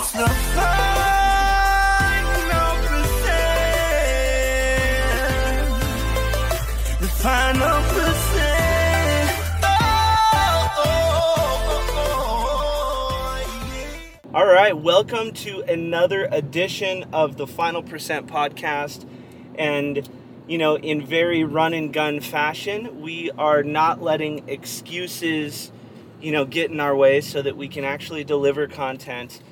It's the final percent. Oh, oh, oh, oh. All right, welcome to another edition of the Final Percent podcast. And, you know, in very run and gun fashion, we are not letting excuses, you know, get in our way so that we can actually deliver content.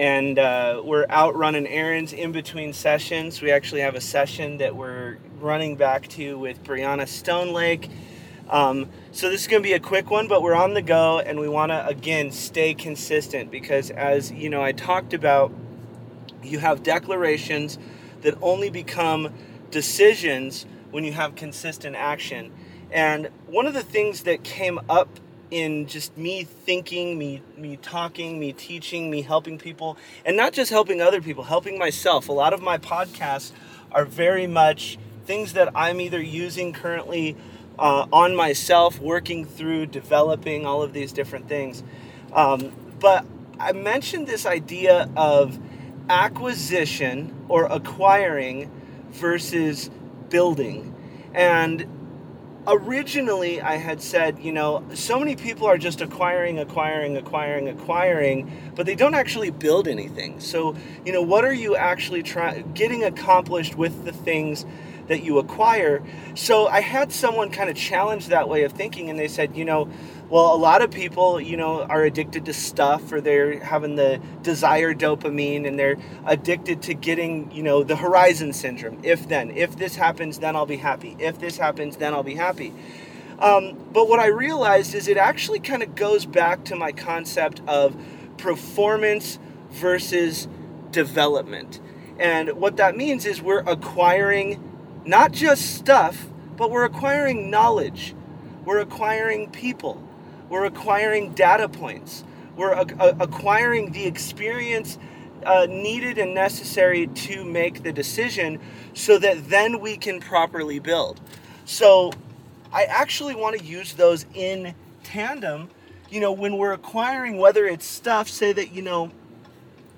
And uh, we're out running errands in between sessions. We actually have a session that we're running back to with Brianna Stone Lake. Um, so this is going to be a quick one, but we're on the go, and we want to again stay consistent because, as you know, I talked about, you have declarations that only become decisions when you have consistent action. And one of the things that came up in just me thinking, me me talking, me teaching, me helping people, and not just helping other people, helping myself. A lot of my podcasts are very much things that I'm either using currently uh, on myself, working through, developing all of these different things. Um, but I mentioned this idea of acquisition or acquiring versus building. And originally I had said, you know, so many people are just acquiring, acquiring, acquiring, acquiring, but they don't actually build anything. So, you know, what are you actually trying getting accomplished with the things that you acquire? So, I had someone kind of challenge that way of thinking and they said, you know, well, a lot of people, you know, are addicted to stuff or they're having the desire dopamine and they're addicted to getting, you know, the horizon syndrome. If then, if this happens, then I'll be happy. If this happens, then I'll be happy. Um, but what I realized is it actually kind of goes back to my concept of performance versus development. And what that means is we're acquiring not just stuff, but we're acquiring knowledge. We're acquiring people. We're acquiring data points. We're a- a- acquiring the experience uh, needed and necessary to make the decision so that then we can properly build. So I actually want to use those in tandem. You know, when we're acquiring, whether it's stuff, say that, you know,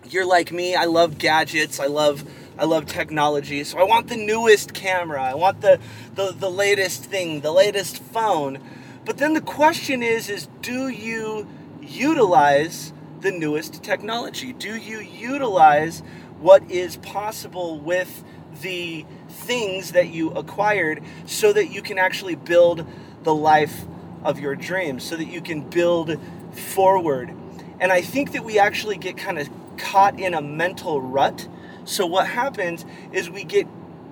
you're like me, I love gadgets, I love I love technology. So I want the newest camera. I want the the, the latest thing, the latest phone. But then the question is is do you utilize the newest technology? Do you utilize what is possible with the things that you acquired so that you can actually build the life of your dreams, so that you can build forward? And I think that we actually get kind of caught in a mental rut. So what happens is we get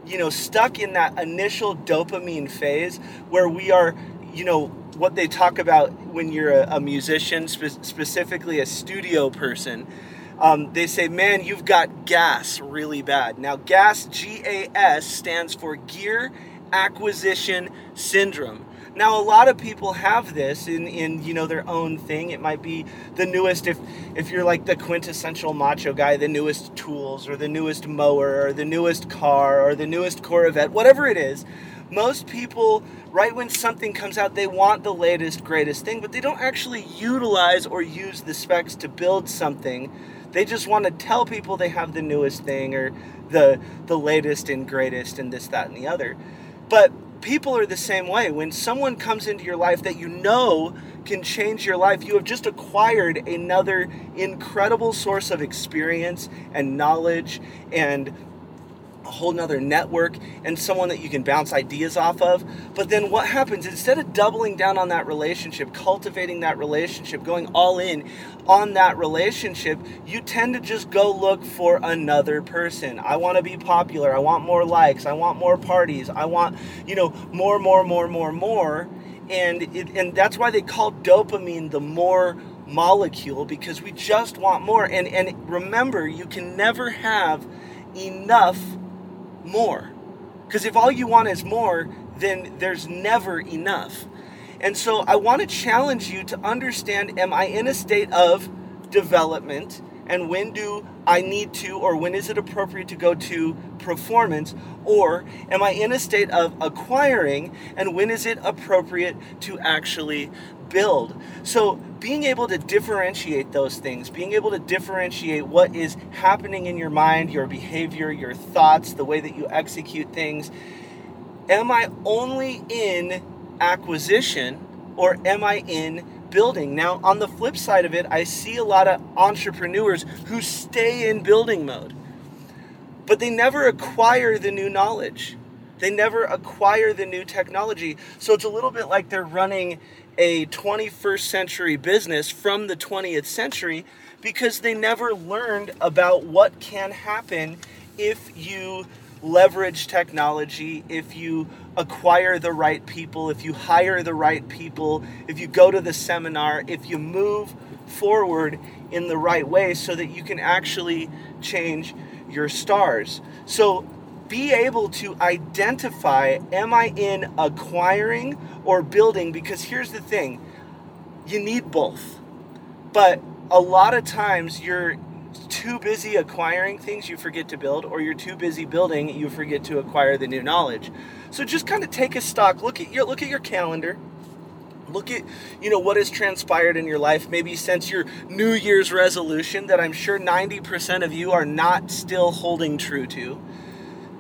you know stuck in that initial dopamine phase where we are you know what they talk about when you're a, a musician spe- specifically a studio person. Um, they say man you've got gas really bad. Now gas gas stands for gear acquisition syndrome. Now a lot of people have this in, in you know their own thing. It might be the newest if if you're like the quintessential macho guy the newest tools or the newest mower or the newest car or the newest corvette whatever it is most people right when something comes out they want the latest greatest thing but they don't actually utilize or use the specs to build something they just want to tell people they have the newest thing or the the latest and greatest and this that and the other but people are the same way. When someone comes into your life that you know can change your life, you have just acquired another incredible source of experience and knowledge and a whole nother network and someone that you can bounce ideas off of. But then what happens instead of doubling down on that relationship, cultivating that relationship, going all in on that relationship, you tend to just go look for another person. I want to be popular. I want more likes. I want more parties. I want, you know, more, more, more, more, more. And it, and that's why they call dopamine the more molecule because we just want more. And and remember, you can never have enough more. Because if all you want is more, then there's never enough. And so I want to challenge you to understand am I in a state of development and when do I need to, or when is it appropriate to go to performance? Or am I in a state of acquiring, and when is it appropriate to actually build? So, being able to differentiate those things, being able to differentiate what is happening in your mind, your behavior, your thoughts, the way that you execute things. Am I only in acquisition, or am I in building. Now, on the flip side of it, I see a lot of entrepreneurs who stay in building mode, but they never acquire the new knowledge. They never acquire the new technology. So it's a little bit like they're running a 21st century business from the 20th century because they never learned about what can happen if you leverage technology, if you acquire the right people, if you hire the right people, if you go to the seminar, if you move forward in the right way so that you can actually change your stars. So be able to identify am I in acquiring or building? Because here's the thing you need both. But a lot of times you're too busy acquiring things you forget to build, or you're too busy building you forget to acquire the new knowledge. So just kind of take a stock, look at your look at your calendar, look at you know what has transpired in your life. Maybe since your new year's resolution that i'm sure 90% of you are not still holding true to.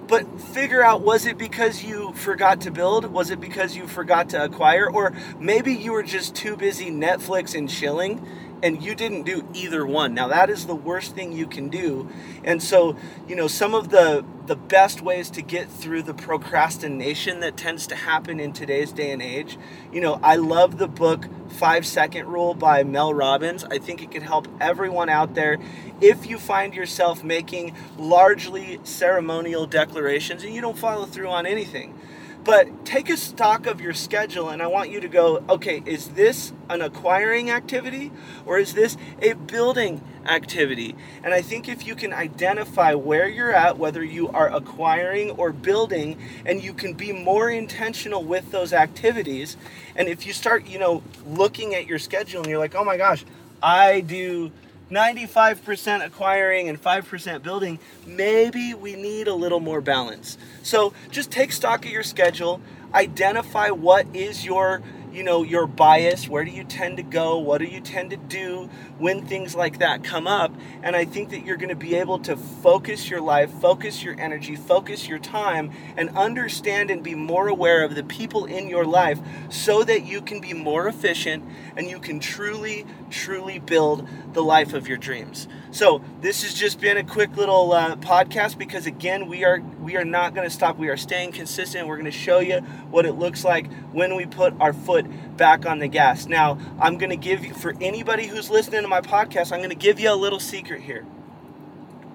But figure out was it because you forgot to build? Was it because you forgot to acquire? Or maybe you were just too busy netflix and chilling and you didn't do either one. Now that is the worst thing you can do. And so, you know, some of the the best ways to get through the procrastination that tends to happen in today's day and age. You know, I love the book 5 Second Rule by Mel Robbins. I think it could help everyone out there if you find yourself making largely ceremonial declarations and you don't follow through on anything. But take a stock of your schedule and I want you to go, okay, is this an acquiring activity or is this a building activity? And I think if you can identify where you're at, whether you are acquiring or building, and you can be more intentional with those activities, and if you start, you know, looking at your schedule and you're like, oh my gosh, I do 95% acquiring and 5% building, maybe we need a little more balance. So just take stock of your schedule, identify what is your you know your bias. Where do you tend to go? What do you tend to do when things like that come up? And i think that you're going to be able to focus your life focus your energy focus your time and understand and be more aware of the people in your life so that you can be more efficient and you can truly truly build the life of your dreams so this has just been a quick little uh, podcast because again we are we are not going to stop we are staying consistent we're going to show you what it looks like when we put our foot back on the gas. Now, I'm going to give you, for anybody who's listening to my podcast, I'm going to give you a little secret here.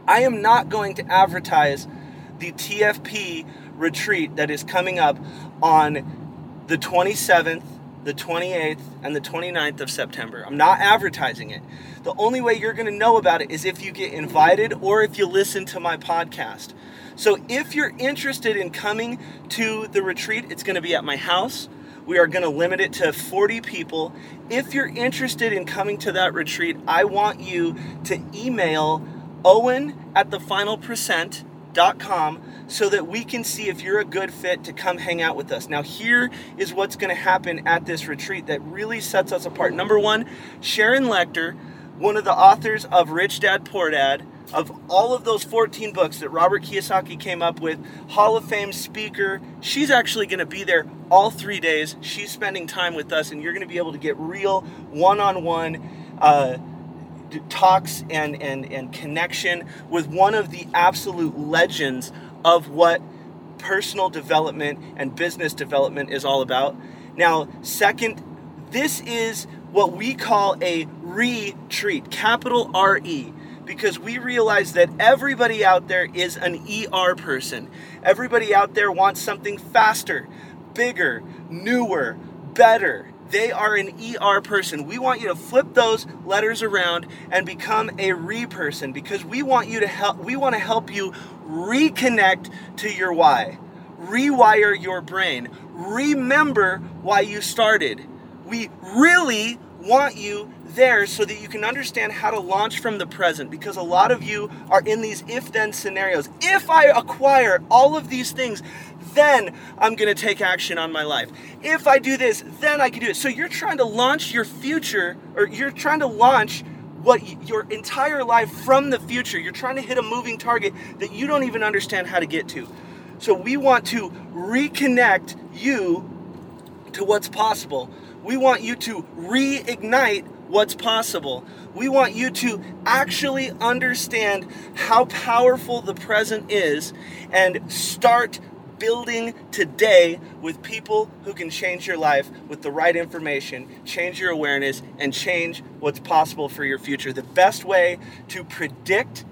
I am not going to advertise the TFP retreat that is coming up on the 27th, the 28th, and the 29th of September. I'm not advertising it. The only way you're going to know about it is if you get invited or if you listen to my podcast. So if you're interested in coming to the retreat, it's going to be at my house. We are going to limit it to 40 people. If you're interested in coming to that retreat, I want you to email owen at thefinalpercent.com so that we can see if you're a good fit to come hang out with us. Now, here is what's going to happen at this retreat that really sets us apart. Number one, Sharon Lechter, one of the authors of Rich Dad Poor Dad, of all of those 14 books that Robert Kiyosaki came up with, Hall of Fame speaker, she's actually going to be there all three days. She's spending time with us, and you're going to be able to get real one on one talks and, and, and connection with one of the absolute legends of what personal development and business development is all about. Now, second, this is what we call a retreat, capital R E because we realize that everybody out there is an ER person. Everybody out there wants something faster, bigger, newer, better. They are an ER person. We want you to flip those letters around and become a re person because we want you to help we want to help you reconnect to your why. Rewire your brain. Remember why you started. We really want you there so that you can understand how to launch from the present because a lot of you are in these if then scenarios. If I acquire all of these things, then I'm going to take action on my life. If I do this, then I can do it. So you're trying to launch your future or you're trying to launch what your entire life from the future. You're trying to hit a moving target that you don't even understand how to get to. So we want to reconnect you to what's possible. We want you to reignite what's possible. We want you to actually understand how powerful the present is and start building today with people who can change your life with the right information, change your awareness, and change what's possible for your future. The best way to predict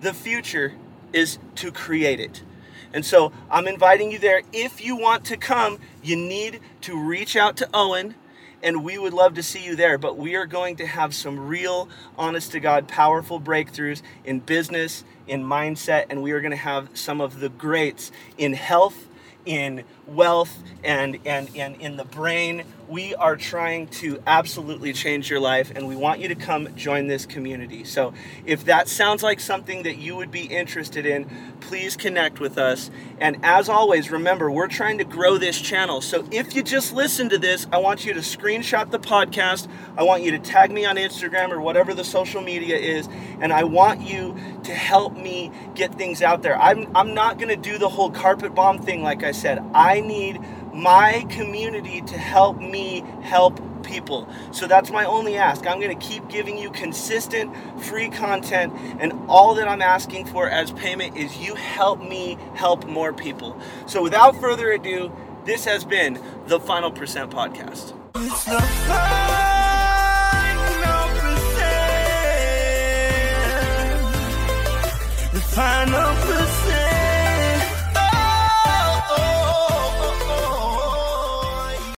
the future is to create it. And so I'm inviting you there. If you want to come, you need to reach out to Owen and we would love to see you there. But we are going to have some real, honest to God, powerful breakthroughs in business, in mindset, and we are going to have some of the greats in health, in wealth, and, and, and in the brain. We are trying to absolutely change your life, and we want you to come join this community. So, if that sounds like something that you would be interested in, please connect with us. And as always, remember, we're trying to grow this channel. So, if you just listen to this, I want you to screenshot the podcast. I want you to tag me on Instagram or whatever the social media is, and I want you to help me get things out there. I'm, I'm not going to do the whole carpet bomb thing, like I said. I need my community to help me help people. So that's my only ask. I'm going to keep giving you consistent free content, and all that I'm asking for as payment is you help me help more people. So without further ado, this has been the Final Percent Podcast. Final a percent.